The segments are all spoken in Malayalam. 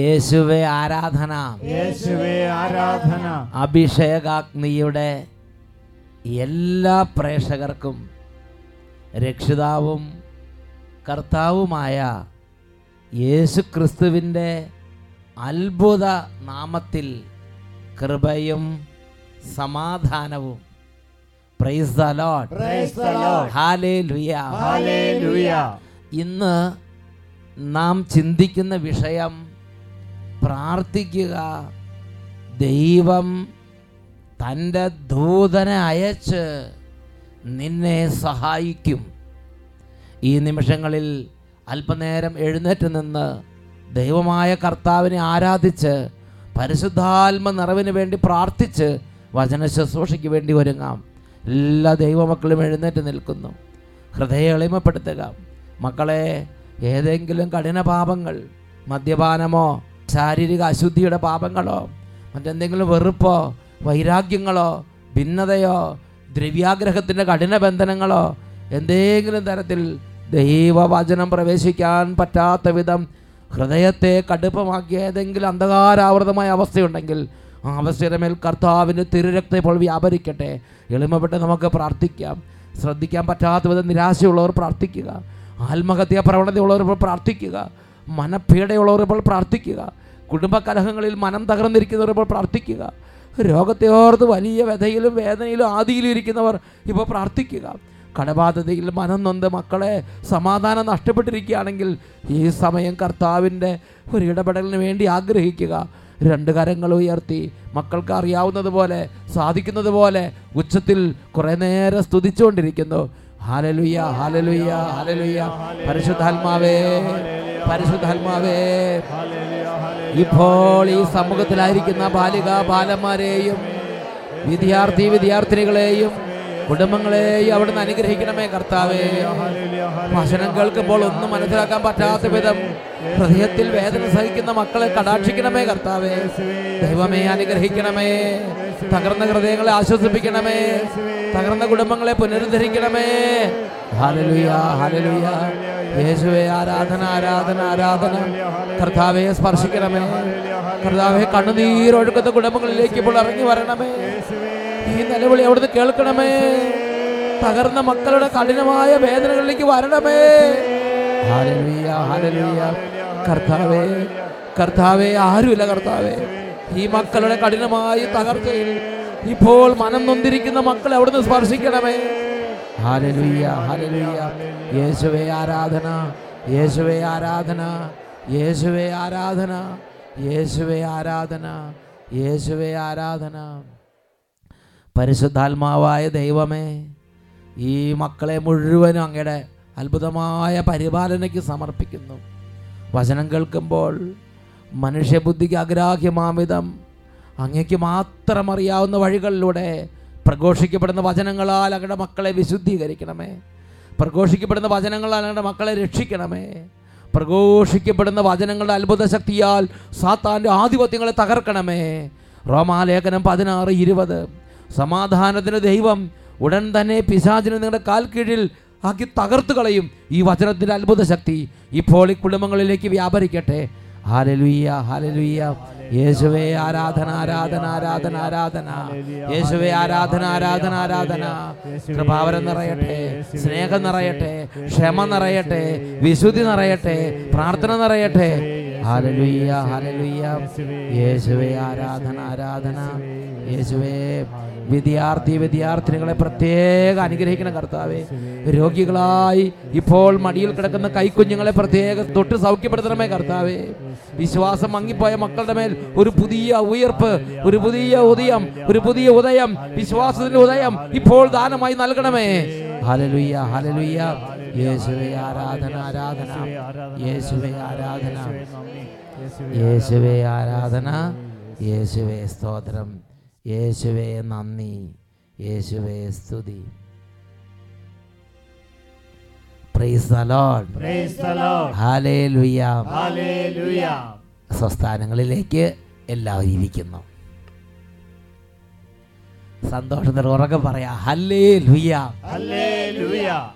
യേശുവെ ആരാധന. യേശുവേ ആരാധന. അഭിഷേകാഗ്നിയുടെ എല്ലാ പ്രേക്ഷകർക്കും രക്ഷിതാവും കർത്താവുമായ യേശു ക്രിസ്തുവിന്റെ അത്ഭുത നാമത്തിൽ കൃപയും സമാധാനവും. പ്രൈസ് ദ ഇന്ന് നാം ചിന്തിക്കുന്ന വിഷയം പ്രാർത്ഥിക്കുക. ദൈവം തന്റെ ദൂതനെ അയച്ച് നിന്നെ സഹായിക്കും. ഈ നിമിഷങ്ങളിൽ അല്പനേരം എഴുന്നേറ്റ് നിന്ന് ദൈവമായ കർത്താവിനെ ആരാധിച്ച് പരിശുദ്ധാത്മ നിറവിന് വേണ്ടി പ്രാർത്ഥിച്ച് വചന ശുശ്രൂഷയ്ക്ക് വേണ്ടി ഒരുങ്ങാം. എല്ലാ ദൈവമക്കളും എഴുന്നേറ്റ് നിൽക്കുന്നു. ഹൃദയം എളിമപ്പെടുത്തുക. മക്കളെ ഏതെങ്കിലും കഠിന പാപങ്ങൾ മദ്യപാനമോ ശാരീരിക അശുദ്ധിയുടെ പാപങ്ങളോ മറ്റെന്തെങ്കിലും വെറുപ്പോ വൈരാഗ്യങ്ങളോ ഭിന്നതയോ ദ്രവ്യാഗ്രഹത്തിന്റെ കഠിന ബന്ധനങ്ങളോ എന്തെങ്കിലും തരത്തിൽ ദൈവവചനം പ്രവേശിക്കാൻ പറ്റാത്ത വിധം ഹൃദയത്തെ കടുപ്പമാക്കിയ ഏതെങ്കിലും അന്ധകാരാവൃതമായ അവസ്ഥയുണ്ടെങ്കിൽ ആ അവസ്ഥയുടെ മേൽ കർത്താവിന്റെ തിരുരക്തം ഇപ്പോൾ വ്യാപരിക്കട്ടെ. എളിമപ്പെട്ട് നമുക്ക് പ്രാർത്ഥിക്കാം. ശ്രദ്ധിക്കാൻ പറ്റാത്ത വിധം നിരാശയുള്ളവർ പ്രാർത്ഥിക്കുക. ആത്മഹത്യാ പ്രവണതയുള്ളവർ ഇപ്പോൾ പ്രാർത്ഥിക്കുക. മനപ്പീഡയുള്ളവർ ഇപ്പോൾ പ്രാർത്ഥിക്കുക. കുടുംബകലഹങ്ങളിൽ മനം തകർന്നിരിക്കുന്നവർ ഇപ്പോൾ പ്രാർത്ഥിക്കുക. രോഗത്തെ ഓർത്ത് വലിയ വ്യഥയിലും വേദനയിലും ആദിയിലും ഇരിക്കുന്നവർ ഇപ്പോൾ പ്രാർത്ഥിക്കുക. കടബാധ്യതയിൽ മനം നൊന്ത് മക്കളെ സമാധാനം നഷ്ടപ്പെട്ടിരിക്കുകയാണെങ്കിൽ ഈ സമയം കർത്താവിന്റെ ഒരു ഇടപെടലിന് വേണ്ടി ആഗ്രഹിക്കുക. രണ്ട് കരങ്ങൾ ഉയർത്തി മക്കൾക്ക് അറിയാവുന്നത് പോലെ സാധിക്കുന്നത് പോലെ ഉച്ചത്തിൽ കുറേ നേരം സ്തുതിച്ചുകൊണ്ടിരിക്കുന്നു. ഹാലലുയ്യ ഹാലലുയ്യ ഹാലലുയ്യ പരിശുദ്ധാത്മാവേ പരിശുദ്ധാത്മാവേ. ഇപ്പോൾ ഈ സമൂഹത്തിലായിരിക്കുന്ന ബാലിക ബാലന്മാരെയും വിദ്യാർത്ഥി വിദ്യാർത്ഥിനികളെയും കുടുംബങ്ങളെയും അവിടുന്ന് അനുഗ്രഹിക്കണമേ കർത്താവേ. ഭക്ഷണം കേൾക്കുമ്പോൾ ഒന്നും മനസ്സിലാക്കാൻ പറ്റാത്ത വിധം ഹൃദയത്തിൽ വേദന സഹിക്കുന്ന മക്കളെ കടാക്ഷിക്കണമേ കർത്താവേ. ദൈവമേ അനുഗ്രഹിക്കണമേ. തകർന്ന ഹൃദയങ്ങളെ ആശ്വസിപ്പിക്കണമേ. തകർന്ന കുടുംബങ്ങളെ പുനരുദ്ധരിക്കണമേ. ഹാലലുയ ഹാലലുയ യേശുവേ ആരാധന ആരാധന ആരാധന. കർത്താവെ സ്പർശിക്കണമേ. കർത്താവെ കണ്ണുനീരൊഴുക്കുന്ന കുടുംബങ്ങളിലേക്ക് ഇപ്പോൾ ഇറങ്ങി വരണമേ. ഈ നിലവിളി അവിടുന്ന് കേൾക്കണമേ. തകർന്ന മക്കളുടെ കഠിനമായ വേദനകളിലേക്ക് വരണമേ. കർത്താവേ കർത്താവേ ആരുമില്ല കർത്താവേ. ഈ മക്കളുടെ കഠിനമായി തകർച്ചയിൽ ഇപ്പോൾ മനം നൊന്തിരിക്കുന്ന മക്കളെ അവിടുന്ന് സ്പർശിക്കണമേ. ഹാലലുയ്യ ഹാലലുയ്യ യേശുവേ ആരാധന യേശുവേ ആരാധന യേശുവേ ആരാധന യേശുവേ ആരാധന യേശുവേ ആരാധന. പരിശുദ്ധാത്മാവായ ദൈവമേ ഈ മക്കളെ മുഴുവനും അങ്ങയുടെ അത്ഭുതമായ പരിപാലനയ്ക്ക് സമർപ്പിക്കുന്നു. വചനം കേൾക്കുമ്പോൾ മനുഷ്യബുദ്ധിക്ക് അഗ്രാഹ്യമാമിതം അങ്ങയ്ക്ക് മാത്രം അറിയാവുന്ന വഴികളിലൂടെ പ്രഘോഷിക്കപ്പെടുന്ന വചനങ്ങളാൽ അങ്ങയുടെ മക്കളെ വിശുദ്ധീകരിക്കണമേ. പ്രഘോഷിക്കപ്പെടുന്ന വചനങ്ങളാൽ അങ്ങയുടെ മക്കളെ രക്ഷിക്കണമേ. പ്രഘോഷിക്കപ്പെടുന്ന വചനങ്ങളുടെ അത്ഭുത ശക്തിയാൽ സാത്താന്റെ ആധിപത്യങ്ങളെ തകർക്കണമേ. റോമാലേഖനം പതിനാറ് ഇരുപത്. സമാധാനത്തിന് ദൈവം ഉടൻ തന്നെ പിശാചിനെ നിങ്ങളുടെ കാൽ കീഴിൽ ആക്കി തകർത്തു കളയും. ഈ വചനത്തിന്റെ അത്ഭുത ശക്തി ഇപ്പോൾ ഈ കുടുംബങ്ങളിലേക്ക് വ്യാപരിക്കട്ടെ. ഹാലലുയ്യ ഹാലലുയ്യ യേശുവേ ആരാധന ആരാധന ആരാധന ആരാധന. യേശുവേ ആരാധന ആരാധന ആരാധന. കൃപാവരം നിറയട്ടെ സ്നേഹം നിറയട്ടെ ക്ഷമ നിറയട്ടെ വിശുദ്ധി നിറയട്ടെ പ്രാർത്ഥന നിറയട്ടെ. ഹാലലുയ്യ ഹാലലുയ്യ യേശുവേ ആരാധന ആരാധന. യേശുവേ വിദ്യാർത്ഥി വിദ്യാർത്ഥിനികളെ പ്രത്യേക അനുഗ്രഹിക്കണം കർത്താവേ രോഗികളായി ഇപ്പോൾ മടിയിൽ കിടക്കുന്ന കൈക്കുഞ്ഞുങ്ങളെ പ്രത്യേക തൊട്ട് സൗഖ്യപ്പെടുത്തണമേ കർത്താവേ. വിശ്വാസം മങ്ങിപ്പോയ മക്കളുടെ മേൽ ഒരു പുതിയ ഉയർപ്പ് ഒരു പുതിയ ഉദയം ഒരു പുതിയ ഉദയം വിശ്വാസത്തിന്റെ ഉദയം ഇപ്പോൾ ദാനമായി നൽകണമേ. ഹലലുയ്യ ഹലലുയ്യ യേശുവേ ആരാധന ആരാധന. യേശുവേ ആരാധന. യേശുവേ ആരാധന. യേശുവേ സ്തോത്രം. യേശുവേ നന്ദി. യേശുവേ സ്തുതി. സ്വസ്ഥാനങ്ങളിലേക്ക് എല്ലാവരും ഇരിക്കുന്നു. സന്തോഷത്തിൽ ഉറക്കെ പറയാ. ഹല്ലേ ലുയ.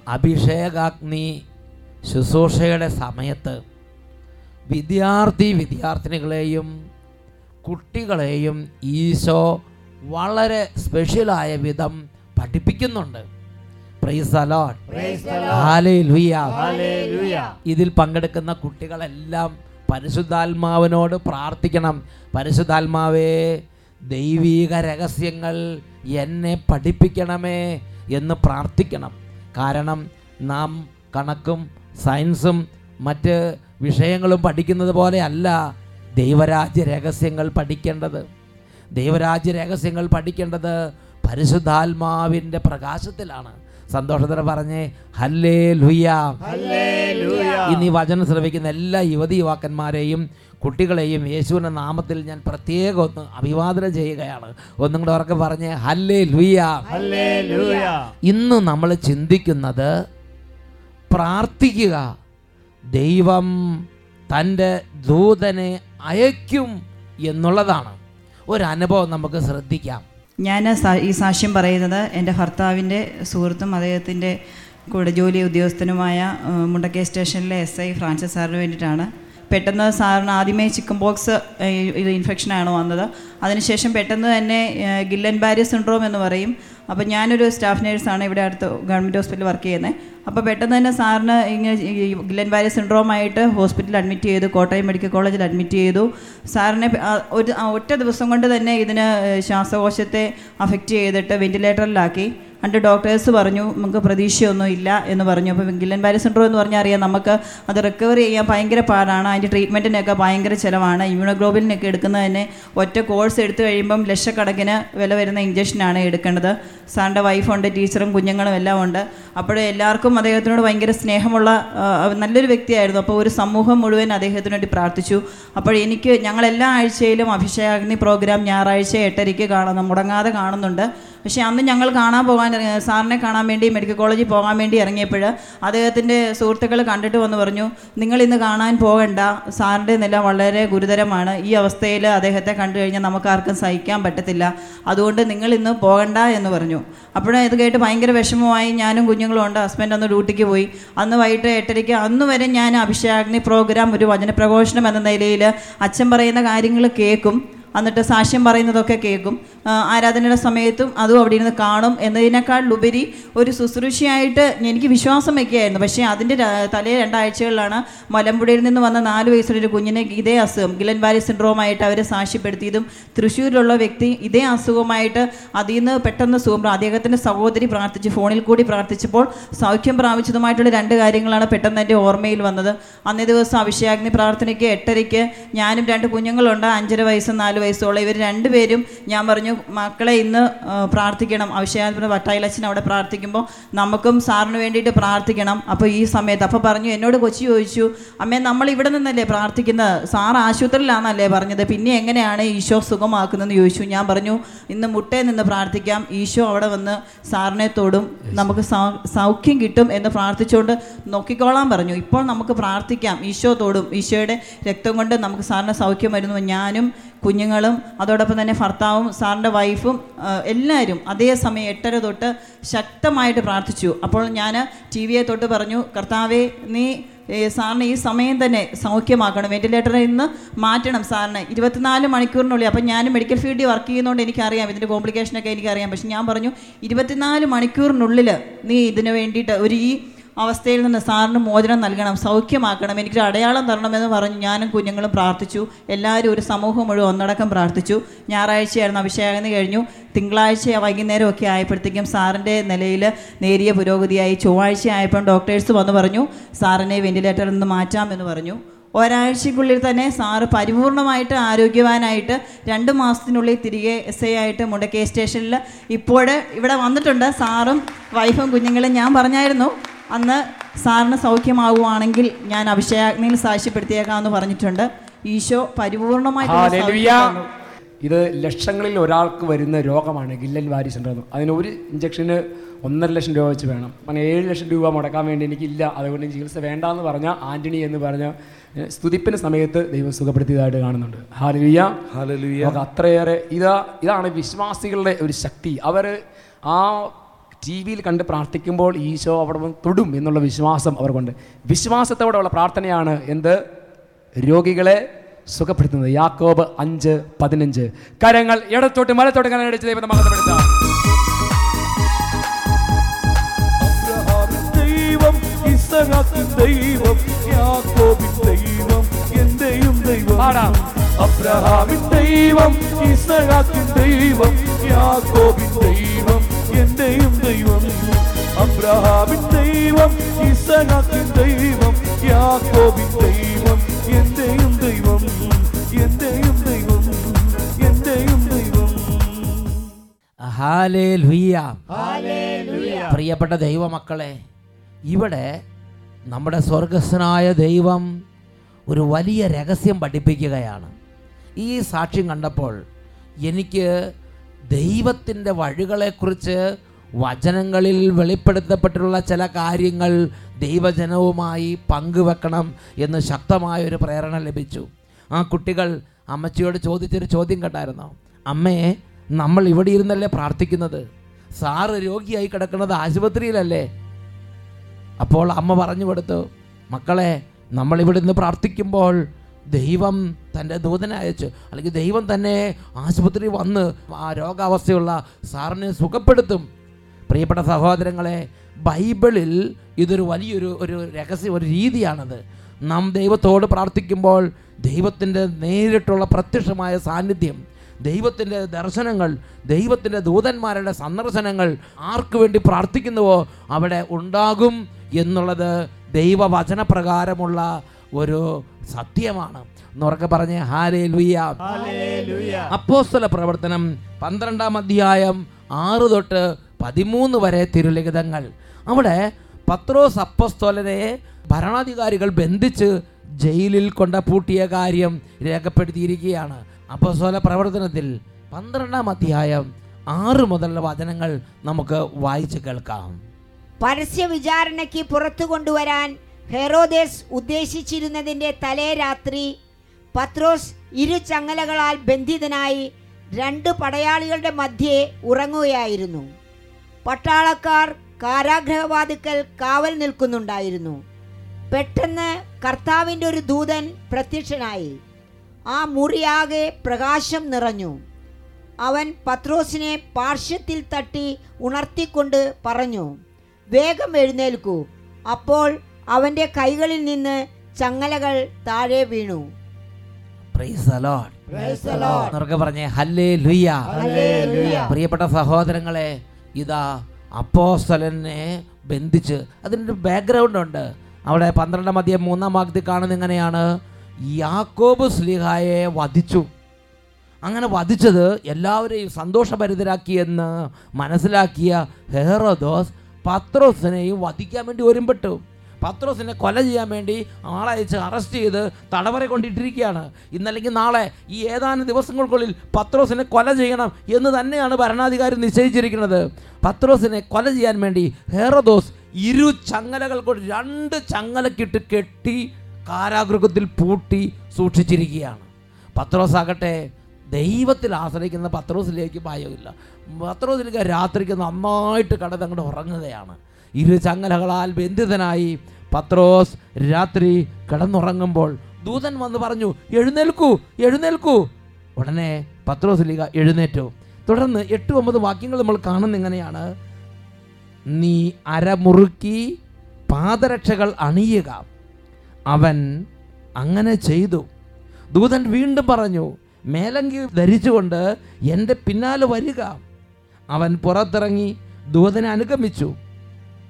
അഭിഷേകാഗ്നി ശുശ്രൂഷയുടെ സമയത്ത് വിദ്യാർത്ഥി വിദ്യാർത്ഥിനികളെയും കുട്ടികളെയും ഈശോ വളരെ സ്പെഷ്യലായ വിധം പഠിപ്പിക്കുന്നുണ്ട്. ഇതിൽ പങ്കെടുക്കുന്ന കുട്ടികളെല്ലാം പരിശുദ്ധാത്മാവിനോട് പ്രാർത്ഥിക്കണം. പരിശുദ്ധാത്മാവേ ദൈവീക രഹസ്യങ്ങൾ എന്നെ പഠിപ്പിക്കണമേ എന്ന് പ്രാർത്ഥിക്കണം. കാരണം നാം കണക്കും സയൻസും മറ്റ് വിഷയങ്ങളും പഠിക്കുന്നത് പോലെ അല്ല ദൈവരാജ്യ രഹസ്യങ്ങൾ പഠിക്കേണ്ടത്. ദൈവരാജ്യ രഹസ്യങ്ങൾ പഠിക്കേണ്ടത് പരിശുദ്ധാത്മാവിന്റെ പ്രകാശത്തിലാണ്. സന്തോഷത്തിന് പറഞ്ഞേ ഹല്ലേ ലുയ ഇനി വചനം ശ്രമിക്കുന്ന എല്ലാ യുവതി യുവാക്കന്മാരെയും കുട്ടികളെയും യേശുവിന്റെ നാമത്തിൽ ഞാൻ പ്രത്യേകം ഒന്ന് അഭിവാദനം ചെയ്യുകയാണ്. ഒന്നും കൂടെ ഉറക്കെ പറഞ്ഞ് ഹല്ലേ ലുയ. ഇന്ന് നമ്മൾ ചിന്തിക്കുന്നത് പ്രാർത്ഥിക്കുക. ദൈവം തന്റെ ദൂതനെ അയക്കും എന്നുള്ളതാണ്. ഒരു അനുഭവം നമുക്ക് ശ്രദ്ധിക്കാം. ഞാൻ ഈ സാക്ഷ്യം പറയുന്നത് എന്റെ ഭർത്താവിന്റെ സുഹൃത്തും അദ്ദേഹത്തിന്റെ കൂടെ ജോലി ഉദ്യോഗസ്ഥനുമായ മുണ്ടക്കേ സ്റ്റേഷനിലെ എസ് ഐ ഫ്രാൻസിസ് സാറിന് വേണ്ടിയിട്ടാണ്. പെട്ടെന്ന് സാറിന് ആദ്യമേ ചിക്കൻ ബോക്സ് ഇൻഫെക്ഷനാണ് വന്നത്. അതിനുശേഷം പെട്ടെന്ന് തന്നെ ഗില്ലൻ ബാരി സിൻഡ്രോം എന്ന് പറയും. അപ്പോൾ ഞാനൊരു സ്റ്റാഫ് നേഴ്സാണ് ഇവിടെ അടുത്ത് ഗവൺമെന്റ് ഹോസ്പിറ്റലിൽ വർക്ക് ചെയ്യുന്നത് അപ്പോൾ പെട്ടെന്ന് തന്നെ സാറിന് ഇങ്ങനെ ഗില്ലൻ സിൻഡ്രോം സിൻഡ്രോമായിട്ട് ഹോസ്പിറ്റലിൽ അഡ്മിറ്റ് ചെയ്തു കോട്ടയം മെഡിക്കൽ കോളേജിൽ അഡ്മിറ്റ് ചെയ്തു. സാറിനെ ഒരു ഒറ്റ ദിവസം കൊണ്ട് തന്നെ ഇതിന് ശ്വാസകോശത്തെ അഫക്റ്റ് ചെയ്തിട്ട് വെന്റിലേറ്ററിലാക്കി. അണ്ട് ഡോക്ടേഴ്സ് പറഞ്ഞു നമുക്ക് പ്രതീക്ഷയൊന്നും ഇല്ല എന്ന് പറഞ്ഞു. അപ്പോൾ ഗില്ലൻ വാലി സിൻഡ്രോ എന്ന് പറഞ്ഞാൽ അറിയാം നമുക്ക് അത് റിക്കവർ ചെയ്യാൻ ഭയങ്കര പാടാണ്. അതിന്റെ ട്രീറ്റ്മെന്റിനൊക്കെ ഭയങ്കര ചിലവാണ്. ഇമ്മ്യൂണോഗ്ലോബിലിനൊക്കെ എടുക്കുന്നതിന് ഒറ്റ കോഴ്സ് എടുത്തു കഴിയുമ്പം ലക്ഷക്കണക്കിന് വില വരുന്ന ഇഞ്ചക്ഷനാണ് എടുക്കേണ്ടത്. സാറിന്റെ വൈഫുണ്ട് ടീച്ചറും കുഞ്ഞുങ്ങളും എല്ലാം ഉണ്ട്. അപ്പോൾ എല്ലാവർക്കും അദ്ദേഹത്തിനോട് ഭയങ്കര സ്നേഹമുള്ള നല്ലൊരു വ്യക്തിയായിരുന്നു. അപ്പോൾ ഒരു സമൂഹം മുഴുവൻ അദ്ദേഹത്തിന് വേണ്ടി പ്രാർത്ഥിച്ചു. അപ്പോൾ എനിക്ക് ഞങ്ങൾ എല്ലാ ആഴ്ചയിലും അഭിഷേകാഗ്നി പ്രോഗ്രാം ഞായറാഴ്ച എട്ടരയ്ക്ക് കാണുന്നു മുടങ്ങാതെ കാണുന്നുണ്ട്. പക്ഷേ അന്ന് ഞങ്ങൾ കാണാൻ പോകാൻ സാറിനെ കാണാൻ വേണ്ടി മെഡിക്കൽ കോളേജിൽ പോകാൻ വേണ്ടി ഇറങ്ങിയപ്പോൾ അദ്ദേഹത്തിന്റെ സുഹൃത്തുക്കൾ കണ്ടിട്ട് വന്ന് പറഞ്ഞു നിങ്ങൾ ഇന്ന് കാണാൻ പോകണ്ട സാറിന്റെ നില വളരെ ഗുരുതരമാണ്. ഈ അവസ്ഥയിൽ അദ്ദേഹത്തെ കണ്ടു കഴിഞ്ഞാൽ നമുക്കാർക്കും സഹിക്കാൻ പറ്റത്തില്ല. അതുകൊണ്ട് നിങ്ങൾ ഇന്ന് പോകണ്ട എന്ന് പറഞ്ഞു. അപ്പോഴേ ഇത് കേട്ട് ഭയങ്കര വിഷമമായി ഞാനും കുഞ്ഞുങ്ങളും ഉണ്ട് ഹസ്ബൻഡ് അന്ന് ഡ്യൂട്ടിക്ക് പോയി. അന്ന് വൈകിട്ട് എട്ടരയ്ക്ക് അന്ന് വരെ ഞാൻ അഭിഷേകാഗ്നി പ്രോഗ്രാം ഒരു വചനപ്രഘോഷണം എന്ന നിലയിൽ അച്ഛൻ പറയുന്ന കാര്യങ്ങൾ കേൾക്കും. എന്നിട്ട് സാക്ഷ്യം പറയുന്നതൊക്കെ കേൾക്കും. ആരാധനയുടെ സമയത്തും അതും അവിടെ ഇരുന്ന് കാണും എന്നതിനേക്കാൾ ഉപരി ഒരു ശുശ്രൂഷയായിട്ട് എനിക്ക് വിശ്വാസം വയ്ക്കുകയായിരുന്നു. പക്ഷേ അതിന്റെ തലേ രണ്ടാഴ്ചകളിലാണ് മലമ്പുഴയിൽ നിന്ന് വന്ന നാല് വയസ്സുള്ള ഒരു കുഞ്ഞിനെ ഇതേ അസുഖം ഗിലൻ വാലി സിൻഡ്രോമായിട്ട് അവരെ സാക്ഷ്യപ്പെടുത്തിയതും തൃശ്ശൂരിലുള്ള വ്യക്തി ഇതേ അസുഖമായിട്ട് അതിൽ നിന്ന് പെട്ടെന്ന് സുഖം അദ്ദേഹത്തിന്റെ സഹോദരി പ്രാർത്ഥിച്ച് ഫോണിൽ കൂടി പ്രാർത്ഥിച്ചപ്പോൾ സൗഖ്യം പ്രാപിച്ചതുമായിട്ടുള്ള രണ്ട് കാര്യങ്ങളാണ് പെട്ടെന്ന് എന്റെ ഓർമ്മയിൽ വന്നത്. അന്നേ ദിവസം അഭിഷേകാഗ്നി പ്രാർത്ഥനയ്ക്ക് എട്ടരയ്ക്ക് ഞാനും രണ്ട് കുഞ്ഞുങ്ങളുണ്ട് അഞ്ചര വയസ്സും നാല് വയസ്സുള്ള ഇവർ രണ്ടുപേരും ഞാൻ പറഞ്ഞു മക്കളെ ഇന്ന് പ്രാർത്ഥിക്കണം. അഭിഷേകാഗ്നി വട്ടായിലച്ഛൻ അവിടെ പ്രാർത്ഥിക്കുമ്പോൾ നമുക്കും സാറിന് വേണ്ടിയിട്ട് പ്രാർത്ഥിക്കണം. അപ്പോൾ ഈ സമയത്ത് അപ്പോൾ പറഞ്ഞു എന്നോട് കൊച്ചി ചോദിച്ചു അമ്മേ നമ്മൾ ഇവിടെ നിന്നല്ലേ പ്രാർത്ഥിക്കുന്നത്? സാർ ആശുപത്രിയിലാണെന്നല്ലേ പറഞ്ഞത്? പിന്നെ എങ്ങനെയാണ് ഈശോ സുഖമാക്കുന്നതെന്ന് ചോദിച്ചു. ഞാൻ പറഞ്ഞു ഇന്ന് മുട്ടേ നിന്ന് പ്രാർത്ഥിക്കാം. ഈശോ അവിടെ വന്ന് സാറിനെ തൊടും. നമുക്ക് സൗഖ്യം കിട്ടും എന്ന് പ്രാർത്ഥിച്ചുകൊണ്ട് നോക്കിക്കോളാൻ പറഞ്ഞു. ഇപ്പോൾ നമുക്ക് പ്രാർത്ഥിക്കാം. ഈശോ തൊടും. ഈശോയുടെ രക്തം കൊണ്ട് നമുക്ക് സാറിന് സൗഖ്യം വരുന്നു. ഞാനും കുഞ്ഞുങ്ങളും അതോടൊപ്പം തന്നെ ഭർത്താവും സാറിന്റെ വൈഫും എല്ലാവരും അതേ സമയം എട്ടര തൊട്ട് ശക്തമായിട്ട് പ്രാർത്ഥിച്ചു. അപ്പോൾ ഞാൻ ടി വിയെ തൊട്ട് പറഞ്ഞു കർത്താവെ നീ സാറിന് ഈ സമയം തന്നെ സൗഖ്യമാക്കണം. വെന്റിലേറ്ററിൽ നിന്ന് മാറ്റണം സാറിന്. ഇരുപത്തിനാല് മണിക്കൂറിനുള്ളിൽ അപ്പം ഞാൻ മെഡിക്കൽ ഫീൽഡിൽ വർക്ക് ചെയ്യുന്നതുകൊണ്ട് എനിക്കറിയാം ഇതിന്റെ കോംപ്ലിക്കേഷനൊക്കെ എനിക്കറിയാം. പക്ഷെ ഞാൻ പറഞ്ഞു ഇരുപത്തിനാല് മണിക്കൂറിനുള്ളിൽ നീ ഇതിന് വേണ്ടിയിട്ട് ഒരു ഈ അവസ്ഥയിൽ നിന്ന് സാറിന് മോചനം നൽകണം സൗഖ്യമാക്കണം എനിക്കൊരു അടയാളം തരണമെന്ന് പറഞ്ഞ് ഞാനും കുഞ്ഞുങ്ങളും പ്രാർത്ഥിച്ചു. എല്ലാവരും ഒരു സമൂഹം മുഴുവൻ ഒന്നടക്കം പ്രാർത്ഥിച്ചു. ഞായറാഴ്ചയായിരുന്നു അഭിഷേകം കഴിഞ്ഞു. തിങ്കളാഴ്ച വൈകുന്നേരം ഒക്കെ ആയപ്പോഴത്തേക്കും സാറിന്റെ നിലയിൽ നേരിയ പുരോഗതിയായി. ചൊവ്വാഴ്ച ആയപ്പോൾ ഡോക്ടേഴ്സ് വന്ന് പറഞ്ഞു സാറിനെ വെന്റിലേറ്ററിൽ നിന്ന് മാറ്റാമെന്ന് പറഞ്ഞു. ഒരാഴ്ചക്കുള്ളിൽ തന്നെ സാറ് പരിപൂർണമായിട്ട് ആരോഗ്യവാനായിട്ട് രണ്ട് മാസത്തിനുള്ളിൽ തിരികെ എസ് ഐ ആയിട്ട് മുണ്ടക്കേ സ്റ്റേഷനിൽ ഇപ്പോൾ ഇവിടെ വന്നിട്ടുണ്ട്. സാറും വൈഫും കുഞ്ഞുങ്ങളും ഞാൻ പറഞ്ഞായിരുന്നു. അന്ന് സാറിന് സൗഖ്യമാവുകയാണെങ്കിൽ ഞാൻ അഭിഷേകാഗ്നിയിൽ സാക്ഷ്യപ്പെടുത്തിയേക്കാമെന്ന് പറഞ്ഞിട്ടുണ്ട്. ഈശോ പരിപൂർണമായിട്ട് ഹാലലുയ ഇത് ലക്ഷങ്ങളിൽ ഒരാൾക്ക് വരുന്ന രോഗമാണ് ഗില്ലൻ വാരി സിൻഡ്രോം അതിന് ഒരു ഇഞ്ചക്ഷന് ഒന്നര ലക്ഷം രൂപ വെച്ച് വേണം. അങ്ങനെ ഏഴ് ലക്ഷം രൂപ മുടക്കാൻ വേണ്ടി എനിക്കില്ല. അതുകൊണ്ട് ചികിത്സ വേണ്ട എന്ന് പറഞ്ഞ ആന്റണി എന്ന് പറഞ്ഞ സ്തുതിപ്പിന് സമയത്ത് ദൈവം സുഖപ്പെടുത്തിയതായിട്ട് കാണുന്നുണ്ട്. ഹാലലുയ ഹാലലിയ അത്രയേറെ ഇതാ ഇതാണ് വിശ്വാസികളുടെ ഒരു ശക്തി. അവർ ആ ടി വിയിൽ കണ്ട് പ്രാർത്ഥിക്കുമ്പോൾ ഈശോ അവിടെ തൊടും എന്നുള്ള വിശ്വാസം അവർക്കുണ്ട്. വിശ്വാസത്തോടെയുള്ള പ്രാർത്ഥനയാണ് എന്ത്? രോഗികളെ സുഖപ്പെടുത്തുന്നത്. യാക്കോബ് അഞ്ച് പതിനഞ്ച്. കരങ്ങൾ ഇടത്തോട്ട് മലത്തോട്ട് കരങ്ങൾ അടിച്ച് ദൈവത്തെ മഹത്വപ്പെടുത്താം അബ്രഹാമിൻ ദൈവം ദൈവം യാക്കോബിൻ ദൈവം എന്റെയും ദൈവം. പാടാം. അബ്രഹാമിൻ ദൈവം ഇസഹാക്കിൻ ദൈവം യാക്കോബിൻ ദൈവം. എന്റെയും ദൈവം അബ്രഹാമിൻ ദൈവം ഇസഹാക്കിൻ ദൈവം യാക്കോബിൻ ദൈവം എന്റെയും ദൈവം എന്റെയും ദൈവം എന്റെയും ദൈവം. പ്രിയപ്പെട്ട ദൈവമക്കളെ ഇവിടെ നമ്മുടെ സ്വർഗസ്വനായ ദൈവം ഒരു വലിയ രഹസ്യം പഠിപ്പിക്കുകയാണ്. ഈ സാക്ഷ്യം കണ്ടപ്പോൾ എനിക്ക് ദൈവത്തിന്റെ വഴികളെക്കുറിച്ച് വചനങ്ങളിൽ വെളിപ്പെടുത്തപ്പെട്ടിട്ടുള്ള ചില കാര്യങ്ങൾ ദൈവജനവുമായി പങ്കുവെക്കണം എന്ന് ശക്തമായൊരു പ്രേരണ ലഭിച്ചു. ആ കുട്ടികൾ അമ്മച്ചിയോട് ചോദിച്ചൊരു ചോദ്യം കേട്ടായിരുന്നോ അമ്മയെ നമ്മൾ ഇവിടെ ഇരുന്നല്ലേ പ്രാർത്ഥിക്കുന്നത്? സാറ് രോഗിയായി കിടക്കുന്നത് ആശുപത്രിയിലല്ലേ? അപ്പോൾ അമ്മ പറഞ്ഞു കൊടുത്തു മക്കളെ നമ്മൾ ഇവിടെ നിന്ന് പ്രാർത്ഥിക്കുമ്പോൾ ദൈവം തന്റെ ദൂതനെ അയച്ച് അല്ലെങ്കിൽ ദൈവം തന്നെ ആശുപത്രി വന്ന് ആ രോഗാവസ്ഥയുള്ള സാറിനെ സുഖപ്പെടുത്തും. പ്രിയപ്പെട്ട സഹോദരങ്ങളെ ബൈബിളിൽ ഇതൊരു വലിയൊരു ഒരു രഹസ്യ ഒരു രീതിയാണത്. നാം ദൈവത്തോട് പ്രാർത്ഥിക്കുമ്പോൾ ദൈവത്തിന്റെ നേരിട്ടുള്ള പ്രത്യക്ഷമായ സാന്നിധ്യം ദൈവത്തിന്റെ ദർശനങ്ങൾ ദൈവത്തിന്റെ ദൂതന്മാരുടെ സന്ദർശനങ്ങൾ ആർക്കു വേണ്ടി പ്രാർത്ഥിക്കുന്നുവോ അവിടെ ഉണ്ടാകും എന്നുള്ളത് ദൈവവചനപ്രകാരമുള്ള ഒരു സത്യമാണ്. എന്നുറക്കെ പറഞ്ഞ് ഹാലേ ലുയ അപ്പോസ്തല പ്രവർത്തനം പന്ത്രണ്ടാം അധ്യായം ആറ് തൊട്ട് പതിമൂന്ന് വരെ തിരുലിഖിതങ്ങൾ. അവിടെ പത്രോസ് അപ്പോസ്തോലനെ ഭരണാധികാരികൾ ബന്ധിച്ച് ജയിലിൽ കൊണ്ട പൂട്ടിയ കാര്യം രേഖപ്പെടുത്തിയിരിക്കുകയാണ്. അപ്പോസ്തല പ്രവർത്തനത്തിൽ പന്ത്രണ്ടാം അധ്യായം ആറ് മുതലുള്ള വചനങ്ങൾ നമുക്ക് വായിച്ചു കേൾക്കാം. പരസ്യ വിചാരണയ്ക്ക് പുറത്തു കൊണ്ടുവരാൻ ഹെറോദേസ് ഉദ്ദേശിച്ചിരുന്നതിന്റെ തലേ രാത്രി പത്രോസ് ഇരു ചങ്ങലകളാൽ ബന്ധിതനായി രണ്ട് പടയാളികളുടെ മധ്യേ ഉറങ്ങുകയായിരുന്നു. പട്ടാളക്കാർ കാരാഗ്രഹവാതുക്കൽ കാവൽ നിൽക്കുന്നുണ്ടായിരുന്നു. പെട്ടെന്ന് കർത്താവിന്റെ ഒരു ദൂതൻ പ്രത്യക്ഷനായി. ആ മുറിയാകെ പ്രകാശം നിറഞ്ഞു. അവൻ പത്രോസിനെ പാർശ്വത്തിൽ തട്ടി ഉണർത്തിക്കൊണ്ട് പറഞ്ഞു വേഗം എഴുന്നേൽക്കൂ. അപ്പോൾ അവന്റെ കൈകളിൽ നിന്ന് ചങ്ങലകൾ താഴെ വീണു. പറഞ്ഞേ ഹല്ലേ ലുയ്യ. പ്രിയപ്പെട്ട സഹോദരങ്ങളെ ഇതാ അപ്പോസ്തലനെ ബന്ധിച്ച് അതിനൊരു ബാക്ക്ഗ്രൗണ്ട് ഉണ്ട്. അവിടെ പന്ത്രണ്ടാം മധ്യം മൂന്നാം ഭാഗത്തിൽ കാണുന്ന ഇങ്ങനെയാണ് യാക്കോബ് സ്ലിഹായെ വധിച്ചു. അങ്ങനെ വധിച്ചത് എല്ലാവരെയും സന്തോഷഭരിതരാക്കിയെന്ന് മനസ്സിലാക്കിയ ഹെറോദോസ് പത്രോസിനെയും വധിക്കാൻ വേണ്ടി ഒരുമ്പെട്ടു. പത്രോസിനെ കൊല ചെയ്യാൻ വേണ്ടി ആളയച്ച് അറസ്റ്റ് ചെയ്ത് തടവറ കൊണ്ടിട്ടിരിക്കുകയാണ്. ഇന്നല്ലെങ്കിൽ നാളെ ഈ ഏതാനും ദിവസങ്ങൾക്കുള്ളിൽ പത്രോസിനെ കൊല ചെയ്യണം എന്ന് തന്നെയാണ് ഭരണാധികാരി നിശ്ചയിച്ചിരിക്കുന്നത്. പത്രോസിനെ കൊല ചെയ്യാൻ വേണ്ടി ഹേറദോസ് ഇരു ചങ്ങലകൾ കൊണ്ട് രണ്ട് ചങ്ങലക്കിട്ട് കെട്ടി കാരാഗൃഹത്തിൽ പൂട്ടി സൂക്ഷിച്ചിരിക്കുകയാണ്. പത്രോസ് ആകട്ടെ ദൈവത്തിൽ ആശ്രയിക്കുന്ന പത്രോസിലേക്ക് ഭയമില്ല. പത്രോസിലേക്ക് രാത്രിക്ക് നന്നായിട്ട് കടന്നങ്ങോട്ട് ഉറങ്ങുകയാണ്. ഇരു ചങ്ങലകളാൽ ബന്ധിതനായി പത്രോസ് രാത്രി കിടന്നുറങ്ങുമ്പോൾ ദൂതൻ വന്ന് പറഞ്ഞു എഴുന്നേൽക്കൂ എഴുന്നേൽക്കൂ. ഉടനെ പത്രോസ് ലീഗ എഴുന്നേറ്റു. തുടർന്ന് എട്ട് ഒമ്പത് വാക്യങ്ങൾ നമ്മൾ കാണുന്ന ഇങ്ങനെയാണ്. നീ അരമുറുക്കി പാദരക്ഷകൾ അണിയുക. അവൻ അങ്ങനെ ചെയ്തു. ദൂതൻ വീണ്ടും പറഞ്ഞു മേലങ്കി ധരിച്ചുകൊണ്ട് എന്റെ പിന്നാലെ വരിക. അവൻ പുറത്തിറങ്ങി ദൂതനെ അനുഗമിച്ചു.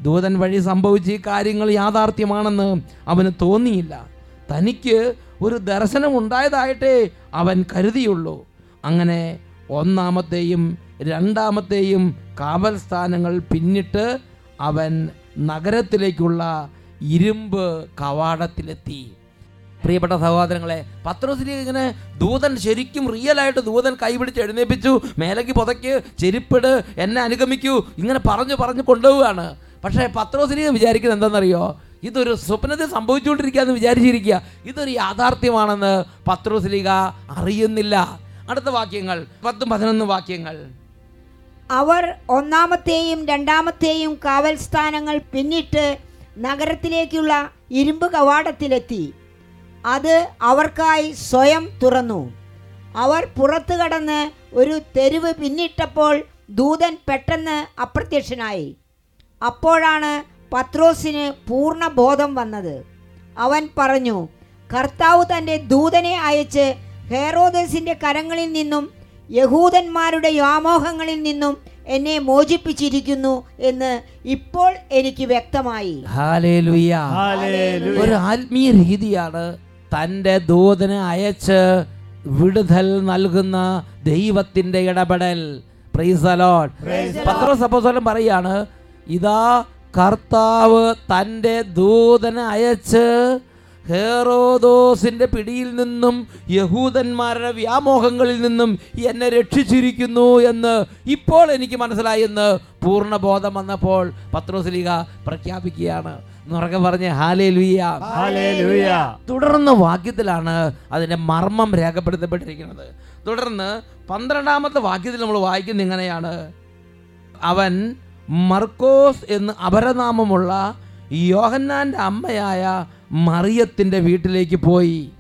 ദൂതൻ വഴി സംഭവിച്ച ഈ കാര്യങ്ങൾ യാഥാർത്ഥ്യമാണെന്ന് അവന് തോന്നിയില്ല. തനിക്ക് ഒരു ദർശനം ഉണ്ടായതായിട്ടേ അവൻ കരുതിയുള്ളൂ. അങ്ങനെ ഒന്നാമത്തെയും രണ്ടാമത്തെയും കാവൽ സ്ഥാനങ്ങൾ പിന്നിട്ട് അവൻ നഗരത്തിലേക്കുള്ള ഇരുമ്പ് കവാടത്തിലെത്തി. പ്രിയപ്പെട്ട സഹോദരങ്ങളെ പത്രോസിലേക്ക് ഇങ്ങനെ ദൂതൻ ശരിക്കും റിയലായിട്ട് ദൂതൻ കൈപിടിച്ച് എഴുന്നേപ്പിച്ചു മേലേക്ക് പുതയ്ക്ക് ചെരുപ്പിട് എന്നെ അനുഗമിക്കൂ ഇങ്ങനെ പറഞ്ഞു പറഞ്ഞു കൊണ്ടുപോവുകയാണ്. പക്ഷേ പത്രോസിനെ വിചാരിക്കുന്നത് എന്താണെന്നറിയോ? ഇതൊരു സ്വപ്നത്തിൽ സംഭവിച്ചുകൊണ്ടിരിക്കുകയെന്ന് വിചാരിച്ചിരിക്കുക. ഇതൊരു യാഥാർത്ഥ്യമാണെന്ന് പത്രോസ്ലിക അറിയുന്നില്ല. അടുത്ത വാക്യങ്ങൾ പത്തും പതിനൊന്ന് വാക്യങ്ങൾ. അവർ ഒന്നാമത്തെയും രണ്ടാമത്തെയും കാവൽ സ്ഥാനങ്ങൾ പിന്നിട്ട് നഗരത്തിലേക്കുള്ള ഇരുമ്പ് കവാടത്തിലെത്തി. അത് അവർക്കായി സ്വയം തുറന്നു. അവർ പുറത്തു കടന്ന് ഒരു തെരുവ് പിന്നിട്ടപ്പോൾ ദൂതൻ പെട്ടെന്ന് അപ്രത്യക്ഷനായി. അപ്പോഴാണ് പത്രോസിന് പൂർണ ബോധം വന്നത്. അവൻ പറഞ്ഞു കർത്താവ് തന്റെ ദൂതനെ അയച്ച് ഹേറോദസിന്റെ കരങ്ങളിൽ നിന്നും യഹൂദന്മാരുടെ വ്യാമോഹങ്ങളിൽ നിന്നും എന്നെ മോചിപ്പിച്ചിരിക്കുന്നു എന്ന് ഇപ്പോൾ എനിക്ക് വ്യക്തമായി. ഒരു ആത്മീയ രീതിയാണ് തന്റെ ദൂതനെ അയച്ച് വിടുതൽ നൽകുന്ന ദൈവത്തിന്റെ ഇടപെടൽ. Praise the Lord. പത്രോസ് അപ്പോസ്തലൻ പറയാണ് ഇതാ കർത്താവ് തന്റെ ദൂതനെ അയച്ച് ഹേറോദോസിന്റെ പിടിയിൽ നിന്നും യഹൂദന്മാരുടെ വ്യാമോഹങ്ങളിൽ നിന്നും എന്നെ രക്ഷിച്ചിരിക്കുന്നു എന്ന് ഇപ്പോൾ എനിക്ക് മനസ്സിലായി എന്ന് പൂർണ ബോധം വന്നപ്പോൾ പത്രോസ്ലിക പ്രഖ്യാപിക്കുകയാണ്. എന്നുറക്കെ പറഞ്ഞ് ഹാലേ ലുയ്യ ഹല്ലേലൂയ. തുടർന്ന് വാക്യത്തിലാണ് അതിന്റെ മർമ്മം രേഖപ്പെടുത്തപ്പെട്ടിരിക്കുന്നത്. തുടർന്ന് പന്ത്രണ്ടാമത്തെ വാക്യത്തിൽ നമ്മൾ വായിക്കുന്ന ഇങ്ങനെയാണ്. അവൻ മർക്കോസ് എന്ന് അപരനാമമുള്ള യോഹന്നാന്റെ അമ്മയായ മറിയത്തിന്റെ വീട്ടിലേക്ക് പോയി.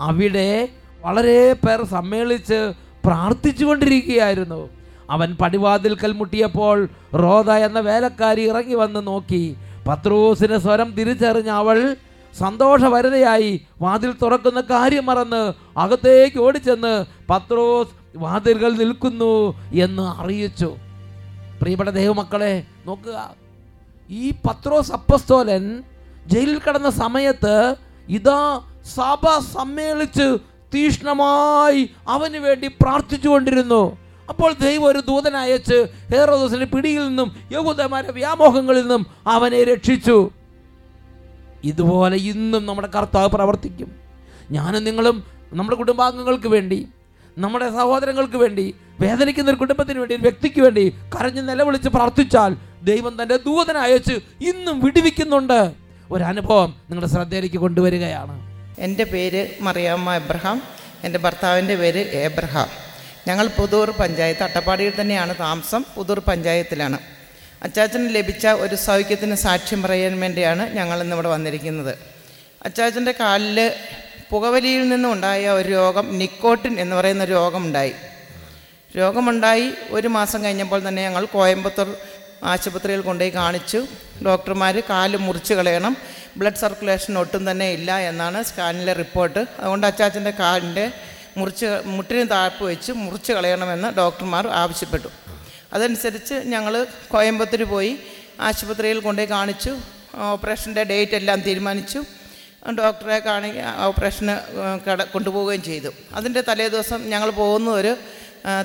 അവിടെ വളരെ പേർ സമ്മേളിച്ച് പ്രാർത്ഥിച്ചുകൊണ്ടിരിക്കുകയായിരുന്നു അവൻ പടിവാതിൽക്കൽ മുട്ടിയപ്പോൾ റോദ എന്ന വേലക്കാരി ഇറങ്ങി വന്ന് നോക്കി. പത്രൂസിന് സ്വരം തിരിച്ചറിഞ്ഞ അവൾ സന്തോഷവരതയായി വാതിൽ തുറക്കുന്ന കാര്യം മറന്ന് അകത്തേക്ക് ഓടിച്ചെന്ന് പത്രോസ് വാതിലുകൾ നിൽക്കുന്നു എന്ന് അറിയിച്ചു. പ്രിയപ്പെട്ട ദൈവമക്കളെ നോക്കുക. ഈ പത്രോസ് അപ്പസ്തോലൻ ജയിലിൽ കടന്ന സമയത്ത് ഇതാ സഭ സമ്മേളിച്ച് തീഷ്ണമായി അവന് വേണ്ടി പ്രാർത്ഥിച്ചുകൊണ്ടിരുന്നു. അപ്പോൾ ദൈവം ഒരു ദൂതനെ അയച്ച് ഹേറോദോസിന്റെ പിടിയിൽ നിന്നും യഹൂദന്മാരുടെ വ്യാമോഹങ്ങളിൽ നിന്നും അവനെ രക്ഷിച്ചു. ഇതുപോലെ ഇന്നും നമ്മുടെ കർത്താവ് പ്രവർത്തിക്കും. ഞാനും നിങ്ങളും നമ്മുടെ കുടുംബാംഗങ്ങൾക്ക് വേണ്ടി നമ്മുടെ സഹോദരങ്ങൾക്ക് വേണ്ടി വേദനിക്കുന്ന ഒരു കുടുംബത്തിന് വേണ്ടി ഒരു വ്യക്തിക്ക് വേണ്ടി കരഞ്ഞ് നിലവിളിച്ച് പ്രാർത്ഥിച്ചാൽ ദൈവം തന്റെ ദൂതനെ അയച്ച് ഇന്നും വിടിവിക്കുന്നുണ്ട്. ഒരു അനുഭവം നിങ്ങളുടെ ശ്രദ്ധയിലേക്ക് കൊണ്ടുവരികയാണ്. എന്റെ പേര് മറിയാമ്മ എബ്രഹാം. എന്റെ ഭർത്താവിന്റെ പേര് ഏബ്രഹാം. ഞങ്ങൾ പുതൂർ പഞ്ചായത്ത് അട്ടപ്പാടിയിൽ തന്നെയാണ് താമസം പുതൂർ പഞ്ചായത്തിലാണ്. അച്ചാച്ചന് ലഭിച്ച ഒരു സൗഖ്യത്തിന് സാക്ഷ്യം പറയാൻ വേണ്ടിയാണ് ഞങ്ങൾ ഇന്നിവിടെ വന്നിരിക്കുന്നത്. അച്ചാച്ചന്റെ കാലിൽ പുകവലിയിൽ നിന്നുണ്ടായ ഒരു രോഗം നിക്കോട്ടിൻ എന്ന് പറയുന്ന രോഗമുണ്ടായി. രോഗമുണ്ടായി. ഒരു മാസം കഴിഞ്ഞപ്പോൾ തന്നെ ഞങ്ങൾ കോയമ്പത്തൂർ ആശുപത്രിയിൽ കൊണ്ടുപോയി കാണിച്ചു. ഡോക്ടർമാർ കാൽ മുറിച്ച് കളയണം. ബ്ലഡ് സർക്കുലേഷൻ ഒട്ടും തന്നെ ഇല്ല എന്നാണ് സ്കാനിലെ റിപ്പോർട്ട്. അതുകൊണ്ട് അച്ചാച്ചന്റെ കാലിന്റെ മുറിച്ച് മുട്ടിന് താഴ്പ്പ് വെച്ച് മുറിച്ച് കളയണമെന്ന് ഡോക്ടർമാർ ആവശ്യപ്പെട്ടു. അതനുസരിച്ച് ഞങ്ങൾ കോയമ്പത്തൂർ പോയി ആശുപത്രിയിൽ കൊണ്ടുപോയി കാണിച്ചു. ഓപ്പറേഷന്റെ ഡേറ്റ് എല്ലാം തീരുമാനിച്ചു. ഡോക്ടറെ കാണി ഓപ്പറേഷന് കട കൊണ്ടുപോവുകയും ചെയ്തു. അതിന്റെ തലേ ദിവസം ഞങ്ങൾ പോകുന്ന ഒരു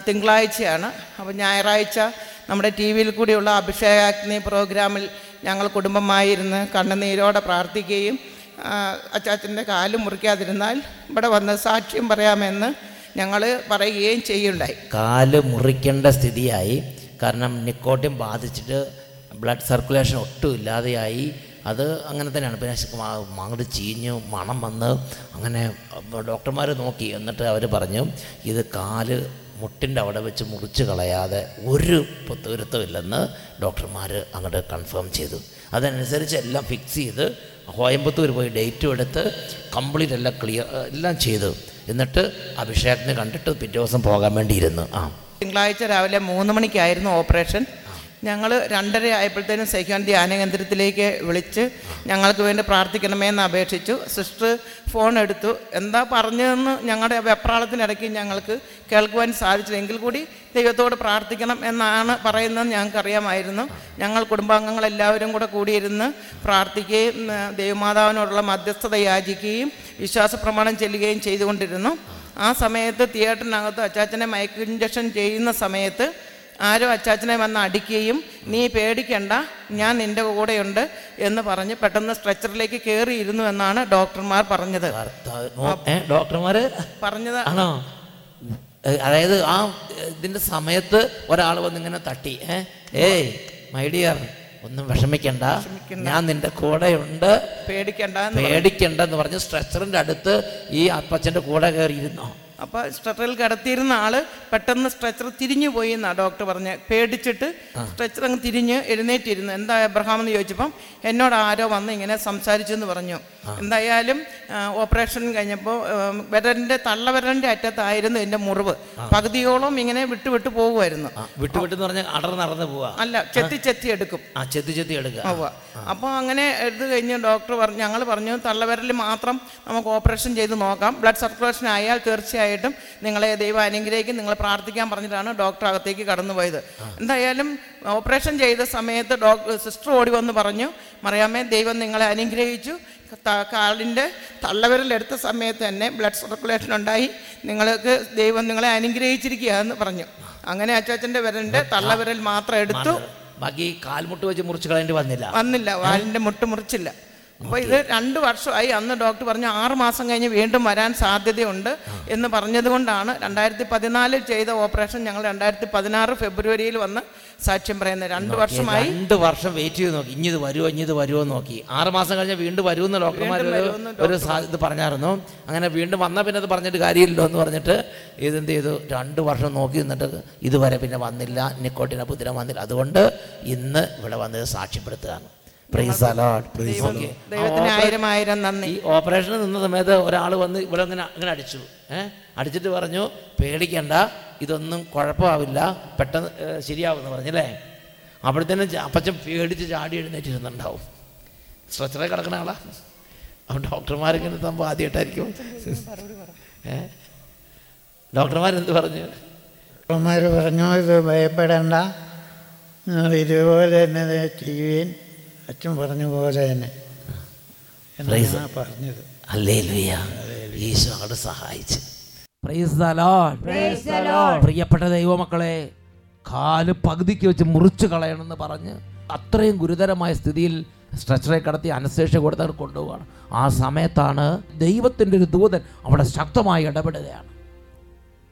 തിങ്കളാഴ്ചയാണ്. അപ്പോൾ ഞായറാഴ്ച നമ്മുടെ ടി വിയിൽ കൂടിയുള്ള അഭിഷേകാഗ്നി പ്രോഗ്രാമിൽ ഞങ്ങൾ കുടുംബമായിരുന്ന് കണ്ണുനീരോടെ പ്രാർത്ഥിക്കുകയും അച്ചാച്ചന്റെ കാൽ മുറിക്കാതിരുന്നാൽ ഇവിടെ വന്ന് സാക്ഷ്യം പറയാമെന്ന് ഞങ്ങൾ പറയുകയും ചെയ്യുണ്ടായി. കാൽ മുറിക്കേണ്ട സ്ഥിതിയായി. കാരണം നിക്കോട്ടിൻ ബാധിച്ചിട്ട് ബ്ലഡ് സർക്കുലേഷൻ ഒട്ടും ഇല്ലാതെയായി. അത് അങ്ങനെ തന്നെയാണ്. പിന്നെ അങ്ങോട്ട് ചീഞ്ഞു മണം വന്ന് അങ്ങനെ ഡോക്ടർമാർ നോക്കി. എന്നിട്ട് അവർ പറഞ്ഞു ഇത് കാൽ മുട്ടിന്റെ അവിടെ വെച്ച് മുറിച്ച് കളയാതെ ഒരു പൊത്തുരുത്തമില്ലെന്ന് ഡോക്ടർമാർ അങ്ങോട്ട് കൺഫേം ചെയ്തു. അതനുസരിച്ച് എല്ലാം ഫിക്സ് ചെയ്ത് കോയമ്പത്തൂർ പോയി ഡേറ്റും എടുത്ത് കംപ്ലീറ്റ് എല്ലാം ക്ലിയർ എല്ലാം ചെയ്തു. എന്നിട്ട് അഭിഷേകത്തിന് കണ്ടിട്ട് പിറ്റേ ദിവസം പോകാൻ വേണ്ടിയിരുന്നു. ആ. തിങ്കളാഴ്ച രാവിലെ മൂന്ന് മണിക്കായിരുന്നു ഓപ്പറേഷൻ. ഞങ്ങൾ രണ്ടര ആയപ്പോഴത്തേനും സഹിക്കാൻ ധ്യാന കേന്ദ്രത്തിലേക്ക് വിളിച്ച് ഞങ്ങൾക്ക് വേണ്ടി പ്രാർത്ഥിക്കണമെന്ന് അപേക്ഷിച്ചു. സിസ്റ്റർ ഫോൺ എടുത്തു. എന്താ പറഞ്ഞതെന്ന് ഞങ്ങളുടെ വെപ്രാളത്തിനിടയ്ക്ക് ഞങ്ങൾക്ക് കേൾക്കുവാൻ സാധിച്ചില്ലെങ്കിൽ കൂടി ദൈവത്തോട് പ്രാർത്ഥിക്കണം എന്നാണ് പറയുന്നത് ഞങ്ങൾക്കറിയാമായിരുന്നു ഞങ്ങൾ കുടുംബാംഗങ്ങളെല്ലാവരും കൂടെ കൂടിയിരുന്ന് പ്രാർത്ഥിക്കുകയും ദൈവമാതാവിനോടുള്ള മധ്യസ്ഥത യാചിക്കുകയും വിശ്വാസ പ്രമാണം ചെല്ലുകയും ചെയ്തുകൊണ്ടിരുന്നു. ആ സമയത്ത് തിയേറ്ററിനകത്ത് അച്ചാച്ചനെ മയക്ക് ഇഞ്ചക്ഷൻ ചെയ്യുന്ന സമയത്ത് ആരോ അച്ചാച്ചനെ വന്ന് അടിക്കുകയും നീ പേടിക്കണ്ട ഞാൻ നിന്റെ കൂടെയുണ്ട് എന്ന് പറഞ്ഞ് പെട്ടെന്ന് സ്ട്രെച്ചറിലേക്ക് കയറിയിരുന്നു എന്നാണ് ഡോക്ടർമാർ പറഞ്ഞത്. ഡോക്ടർമാർ ഡോക്ടർമാര്? പറഞ്ഞത് ആണോ? അതായത് ആ ഇതിന്റെ സമയത്ത് ഒരാൾ വന്ന് ഇങ്ങനെ തട്ടി ഏ ഏയ് മൈ ഡിയർ ഒന്നും വിഷമിക്കണ്ട. ഞാൻ നിന്റെ കൂടെയുണ്ട്. പേടിക്കണ്ട എന്ന് പേടിക്കണ്ടെന്ന് പറഞ്ഞ് സ്ട്രെച്ചറിന്റെ അടുത്ത് ഈ അപ്പച്ചന്റെ കൂടെ കയറിയിരുന്നോ. അപ്പോൾ സ്ട്രെച്ചറിൽ കിടത്തിയിരുന്ന ആൾ പെട്ടെന്ന് സ്ട്രെച്ചർ തിരിഞ്ഞു പോയി എന്നാണ് ഡോക്ടർ പറഞ്ഞ്. പേടിച്ചിട്ട് സ്ട്രെച്ചർ അങ്ങ് തിരിഞ്ഞ് എഴുന്നേറ്റിരുന്നു. എന്താ എബ്രഹാം എന്ന് ചോദിച്ചപ്പം എന്നോട് ആരോ വന്ന് ഇങ്ങനെ സംസാരിച്ചു എന്ന് പറഞ്ഞു. എന്തായാലും ഓപ്പറേഷൻ കഴിഞ്ഞപ്പോൾ വിരലിന്റെ തള്ളവിരലിന്റെ അറ്റത്തായിരുന്നു എന്റെ മുറിവ്. പകുതിയോളം ഇങ്ങനെ വിട്ടു വിട്ടു പോകുമായിരുന്നു വിട്ടു വിട്ടു പറഞ്ഞാൽ അടർ നടന്നു പോവാ. അല്ല ചെത്തി ചെത്തി എടുക്കും. ആ ചെത്തി ചെത്തി എടുക്കുക. അപ്പോൾ അങ്ങനെ എടുത്തു കഴിഞ്ഞ് ഡോക്ടർ പറഞ്ഞു ഞങ്ങൾ പറഞ്ഞു തള്ളവിരൽ മാത്രം നമുക്ക് ഓപ്പറേഷൻ ചെയ്ത് നോക്കാം. ബ്ലഡ് സർക്കുലേഷൻ ആയാൽ തീർച്ചയായിട്ടും നിങ്ങളെ ദൈവം അനുഗ്രഹിക്കും. നിങ്ങൾ പ്രാർത്ഥിക്കാൻ പറഞ്ഞിട്ടാണ് ഡോക്ടർ അകത്തേക്ക് കടന്നുപോയത്. എന്തായാലും ഓപ്പറേഷൻ ചെയ്ത സമയത്ത് ഡോക്ടർ സിസ്റ്റർ ഓടി വന്ന് പറഞ്ഞു മറിയാമ്മേ ദൈവം നിങ്ങളെ അനുഗ്രഹിച്ചു. കാലിന്റെ തള്ളവിരലെടുത്ത സമയത്ത് തന്നെ ബ്ലഡ് സർക്കുലേഷൻ ഉണ്ടായി. നിങ്ങൾക്ക് ദൈവം നിങ്ങളെ അനുഗ്രഹിച്ചിരിക്കുകയെന്ന് പറഞ്ഞു. അങ്ങനെ അച്ചാച്ചന്റെ വിരലിന്റെ തള്ളവിരൽ മാത്രം എടുത്തു. ബാക്കി കാൽമുട്ട് വെച്ച് മുറിച്ച് കളയേണ്ടി വന്നില്ല. വന്നില്ല വാലിന്റെ മുട്ട് മുറിച്ചില്ല. അപ്പോൾ ഇത് രണ്ട് വർഷമായി അന്ന് ഡോക്ടർ പറഞ്ഞു ആറ് മാസം കഴിഞ്ഞ് വീണ്ടും വരാൻ സാധ്യതയുണ്ട് എന്ന് പറഞ്ഞതുകൊണ്ടാണ് രണ്ടായിരത്തി പതിനാലിൽ ചെയ്ത ഓപ്പറേഷൻ ഞങ്ങൾ രണ്ടായിരത്തി പതിനാറ് ഫെബ്രുവരിയിൽ വന്ന് സാക്ഷ്യം പറയുന്നത്. രണ്ട് വർഷമായി രണ്ട് വർഷം വെയിറ്റ് ചെയ്ത് നോക്കി. ഇഞ്ഞിത് വരുമോ ഇഞ്ഞിത് വരുമോ നോക്കി. ആറ് മാസം കഴിഞ്ഞാൽ വീണ്ടും വരുമെന്ന് ഡോക്ടർമാർ ഒരു സാധ്യത ഇത് പറഞ്ഞായിരുന്നു. അങ്ങനെ വീണ്ടും വന്നാൽ പിന്നെ അത് പറഞ്ഞിട്ട് കാര്യമില്ലല്ലോ എന്ന് പറഞ്ഞിട്ട് ഇതെന്ത് ചെയ്തു? രണ്ട് വർഷം നോക്കി നിന്നിട്ട് ഇതുവരെ പിന്നെ വന്നില്ല. നിക്കോട്ടിനെ പുതിരം വന്നില്ല. അതുകൊണ്ട് ഇന്ന് ഇവിടെ വന്നത് സാക്ഷ്യപ്പെടുത്തുകയാണ്. ആയിരം ആയിരം നന്ദി. ഈ ഓപ്പറേഷന് നിന്ന സമയത്ത് ഒരാൾ വന്ന് ഇവിടെ അങ്ങനെ അങ്ങനെ അടിച്ചു. ഏഹ് അടിച്ചിട്ട് പറഞ്ഞു പേടിക്കണ്ട ഇതൊന്നും കുഴപ്പമാവില്ല പെട്ടെന്ന് ശരിയാവുമെന്ന് പറഞ്ഞല്ലേ? അപ്പോഴത്തേനും തന്നെ അപ്പച്ചൻ പേടിച്ച് ചാടി എഴുന്നേറ്റിരുന്നുണ്ടാവും. സ്ട്രെച്ചറെ കിടക്കുന്ന ആളാ. അപ്പം ഡോക്ടർമാരിങ്ങനെ സംഭവം ആദ്യമായിട്ടായിരിക്കും. ഏഹ് ഡോക്ടർമാരെന്ത് പറഞ്ഞു? ഡോക്ടർമാർ പറഞ്ഞു ഇത് ഭയപ്പെടേണ്ട. ഇതുപോലെ തന്നെ ചെയ്യുകയും അച്ഛൻ പറഞ്ഞ പോലെ തന്നെ പറഞ്ഞത്. അല്ലേ ഈശോ അവിടെ സഹായിച്ചു. പ്രിയപ്പെട്ട ദൈവമക്കളെ കാൽ പകുതിക്ക് വെച്ച് മുറിച്ചു കളയണമെന്ന് പറഞ്ഞ് അത്രയും ഗുരുതരമായ സ്ഥിതിയിൽ സ്ട്രെച്ചറെ കടത്തി അനശേഷ കൊടുത്തവർ കൊണ്ടുപോവാണ്. ആ സമയത്താണ് ദൈവത്തിന്റെ ഒരു ദൂതൻ അവിടെ ശക്തമായി ഇടപെടുകയാണ്.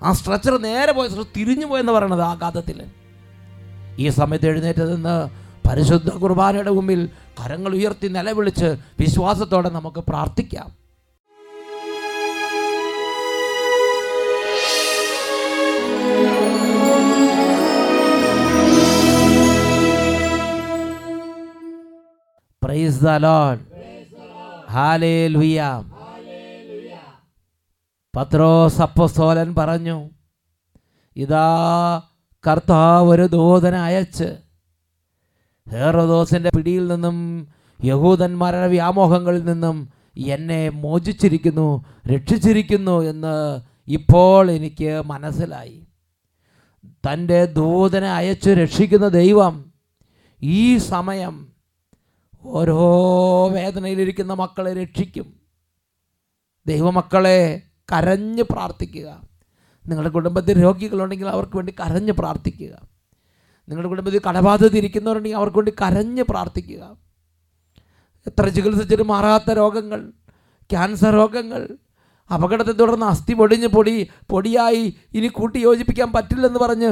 ആ സ്ട്രെച്ചർ നേരെ പോയ തിരിഞ്ഞു പോയെന്ന് പറയണത് ആഘാതത്തിൽ. ഈ സമയത്ത് എഴുന്നേറ്റ് നിന്ന് പരിശുദ്ധ കുർബാനയുടെ മുമ്പിൽ കരങ്ങൾ ഉയർത്തി നിലവിളിച്ച് വിശ്വാസത്തോടെ നമുക്ക് പ്രാർത്ഥിക്കാം. പ്രൈസ് ദ ഹാലേലുയ പത്രോസ് അപ്പസ്തോലൻ പറഞ്ഞു ഇതാ കർത്താവ് ഒരു ദൂതനെ അയച്ച് ഹേറോദോസിന്റെ പിടിയിൽ നിന്നും യഹൂദന്മാരുടെ വ്യാമോഹങ്ങളിൽ നിന്നും എന്നെ മോചിച്ചിരിക്കുന്നു രക്ഷിച്ചിരിക്കുന്നു എന്ന് ഇപ്പോൾ എനിക്ക് മനസ്സിലായി. തന്റെ ദൂതനെ അയച്ചു രക്ഷിക്കുന്ന ദൈവം ഈ സമയം ഓരോ വേദനയിലിരിക്കുന്ന മക്കളെ രക്ഷിക്കും. ദൈവമക്കളെ കരഞ്ഞ് പ്രാർത്ഥിക്കുക. നിങ്ങളുടെ കുടുംബത്തിൽ രോഗികളുണ്ടെങ്കിൽ അവർക്ക് വേണ്ടി കരഞ്ഞ് പ്രാർത്ഥിക്കുക. നിങ്ങളുടെ കുടുംബത്തിൽ കടബാധ്യത ഇരിക്കുന്നവരുണ്ടെങ്കിൽ അവർക്ക് വേണ്ടി കരഞ്ഞ് പ്രാർത്ഥിക്കുക. എത്ര ചികിത്സിച്ചിട്ട് മാറാത്ത രോഗങ്ങൾ ക്യാൻസർ രോഗങ്ങൾ അപകടത്തെ തുടർന്ന് അസ്ഥി പൊടിഞ്ഞ് പൊടി പൊടിയായി ഇനി കൂട്ടി യോജിപ്പിക്കാൻ പറ്റില്ലെന്ന് പറഞ്ഞ്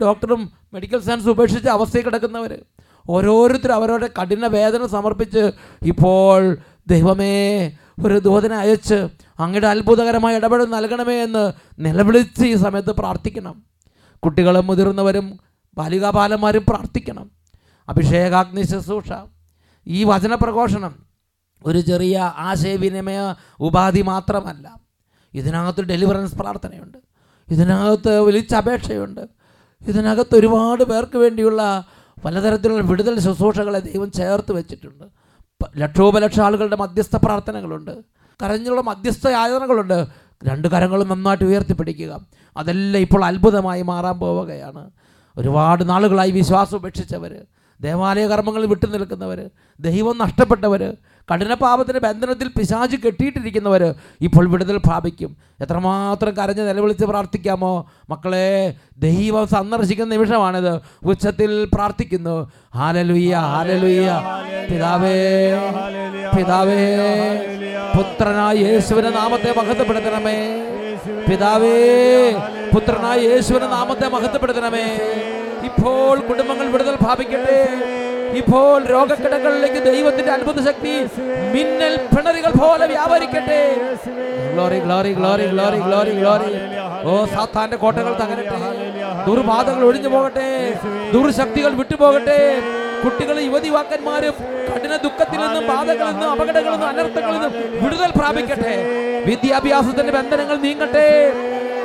ഡോക്ടറും മെഡിക്കൽ സയൻസ് ഉപേക്ഷിച്ച് അവസ്ഥയിൽ കിടക്കുന്നവർ ഓരോരുത്തരും അവരവരുടെ കഠിന വേദന സമർപ്പിച്ച് ഇപ്പോൾ ദൈവമേ ഒരു ദൂതനെ അയച്ച് അങ്ങയുടെ അത്ഭുതകരമായ ഇടപെടൽ നൽകണമേ എന്ന് നിലവിളിച്ച് ഈ സമയത്ത് പ്രാർത്ഥിക്കണം. കുട്ടികളും മുതിർന്നവരും ബാലികാപാലന്മാരും പ്രാർത്ഥിക്കണം. അഭിഷേകാഗ്നി ശുശ്രൂഷ ഈ വചനപ്രഘോഷണം ഒരു ചെറിയ ആശയവിനിമയ ഉപാധി മാത്രമല്ല. ഇതിനകത്ത് ഡെലിവറൻസ് പ്രാർത്ഥനയുണ്ട്. ഇതിനകത്ത് വിളിച്ച അപേക്ഷയുണ്ട് ഇതിനകത്ത് ഒരുപാട് പേർക്ക് വേണ്ടിയുള്ള പലതരത്തിലുള്ള വിടുതൽ ശുശ്രൂഷകളെ ദൈവം ചേർത്ത് വെച്ചിട്ടുണ്ട്. ലക്ഷോപലക്ഷം ആളുകളുടെ മധ്യസ്ഥ പ്രാർത്ഥനകളുണ്ട്. കരഞ്ഞുള്ള മധ്യസ്ഥ യാചനകളുണ്ട്. രണ്ട് കരങ്ങളും നന്നായിട്ട് ഉയർത്തിപ്പിടിക്കുക. അതെല്ലാം ഇപ്പോൾ അത്ഭുതമായി മാറാൻ പോവുകയാണ്. ഒരുപാട് നാളുകളായി വിശ്വാസം ഉപേക്ഷിച്ചവർ ദേവാലയ കർമ്മങ്ങളിൽ വിട്ടു നിൽക്കുന്നവർ ദൈവം നഷ്ടപ്പെട്ടവർ കഠിനപാപത്തിന്റെ ബന്ധനത്തിൽ പിശാച് കെട്ടിയിട്ടിരിക്കുന്നവർ ഇപ്പോൾ വിടുതൽ പ്രാപിക്കും. എത്രമാത്രം കരഞ്ഞ് നിലവിളിച്ച് പ്രാർത്ഥിക്കാമോ? മക്കളെ ദൈവം സന്ദർശിക്കുന്ന നിമിഷമാണിത്. ഉച്ചത്തിൽ പ്രാർത്ഥിക്കുന്നു. ഹാലലുയ്യ ഹാലലുയ്യ പിതാവേ പിതാവേ പുത്രനായ യേശുവിന്റെ നാമത്തെ മഹത്വപ്പെടുത്തണമേ. പിതാവേ പുത്രനായ യേശുവിന്റെ നാമത്തെ മഹത്വപ്പെടുത്തണമേ. ഇപ്പോൾ കുടുംബങ്ങൾ വിടുതൽ ഭാപിക്കട്ടെ ഇപ്പോൾ രോഗക്കിടകളിലേക്ക് ദൈവത്തിന്റെ അത്ഭുത ശക്തി മിന്നൽ പിണറുകൾ പോലെ വ്യാപരിക്കട്ടെ. Glory glory glory glory glory glory. ഓ സാത്താന്റെ കോട്ടകൾ തകരട്ടെ. ദുർബാധകൾ ഒഴിഞ്ഞു പോകട്ടെ. ദുർശക്തികൾ വിട്ടുപോകട്ടെ. കുട്ടികളും യുവതിവാക്കന്മാരും കഠിന ദുഃഖത്തിൽ നിന്നും ബാധകളിൽ നിന്നും അപകടങ്ങളിൽ നിന്നും അനർത്ഥങ്ങളിൽ നിന്നും വിടുതൽ പ്രാപിക്കട്ടെ. വിദ്യാഭ്യാസത്തിന്റെ ബന്ധനങ്ങൾ നീങ്ങട്ടെ.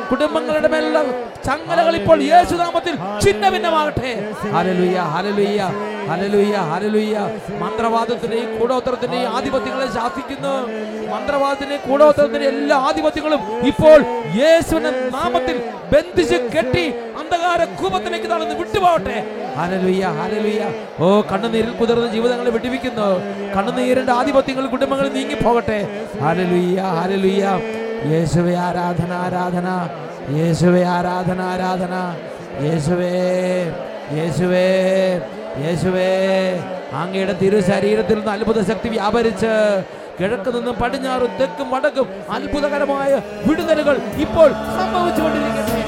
കുടുംബങ്ങളുടെ മേലുള്ള ചങ്ങലകൾ ഇപ്പോൾ യേശുനാമത്തിൽ ചിന്ന ഭിന്നമാകട്ടെ ഹലലുയ്യ ഹലലുയ്യ ഹലലുയ്യ ഹലലുയ്യ മന്ത്രവാദത്തിന്റെയും കൂടോത്രത്തിന്റെയും ആധിപത്യങ്ങളെ ശാസിക്കുന്നു. മന്ത്രവാദത്തിന്റെയും കൂടോത്രത്തിന്റെയും എല്ലാ ആധിപത്യങ്ങളും ഇപ്പോൾ യേശുവിന്റെ നാമത്തിൽ ബന്ധിച്ച് കെട്ടി അന്ധകാര കൂപത്തിലേക്ക് തളർന്ന് വിട്ടുപോകട്ടെ. ഹലലുയ്യ ഹലലുയ്യ ഓ കണ്ണുനീരിൽ കുതിർന്ന ജീവിതങ്ങളെ വിട്ടുവിക്കുന്നു കണ്ണുനീരിന്റെ ആധിപത്യങ്ങൾ കുടുംബങ്ങൾ നീങ്ങി പോകട്ടെ ഹലലുയ്യ ഹല്ലേലൂയ. യേശുവേ ആരാധന ആരാധന. യേശുവേ ആരാധന ആരാധന. യേശുവേ യേശുവേ യേശുവേ. അങ്ങയുടെ തിരു ശരീരത്തിൽ നിന്ന് അത്ഭുത ശക്തി വ്യാപരിച്ച് കിഴക്ക് നിന്നും പടിഞ്ഞാറും തെക്കും വടക്കും അത്ഭുതകരമായ വിടുതലുകൾ ഇപ്പോൾ സംഭവിച്ചുകൊണ്ടിരിക്കുന്നു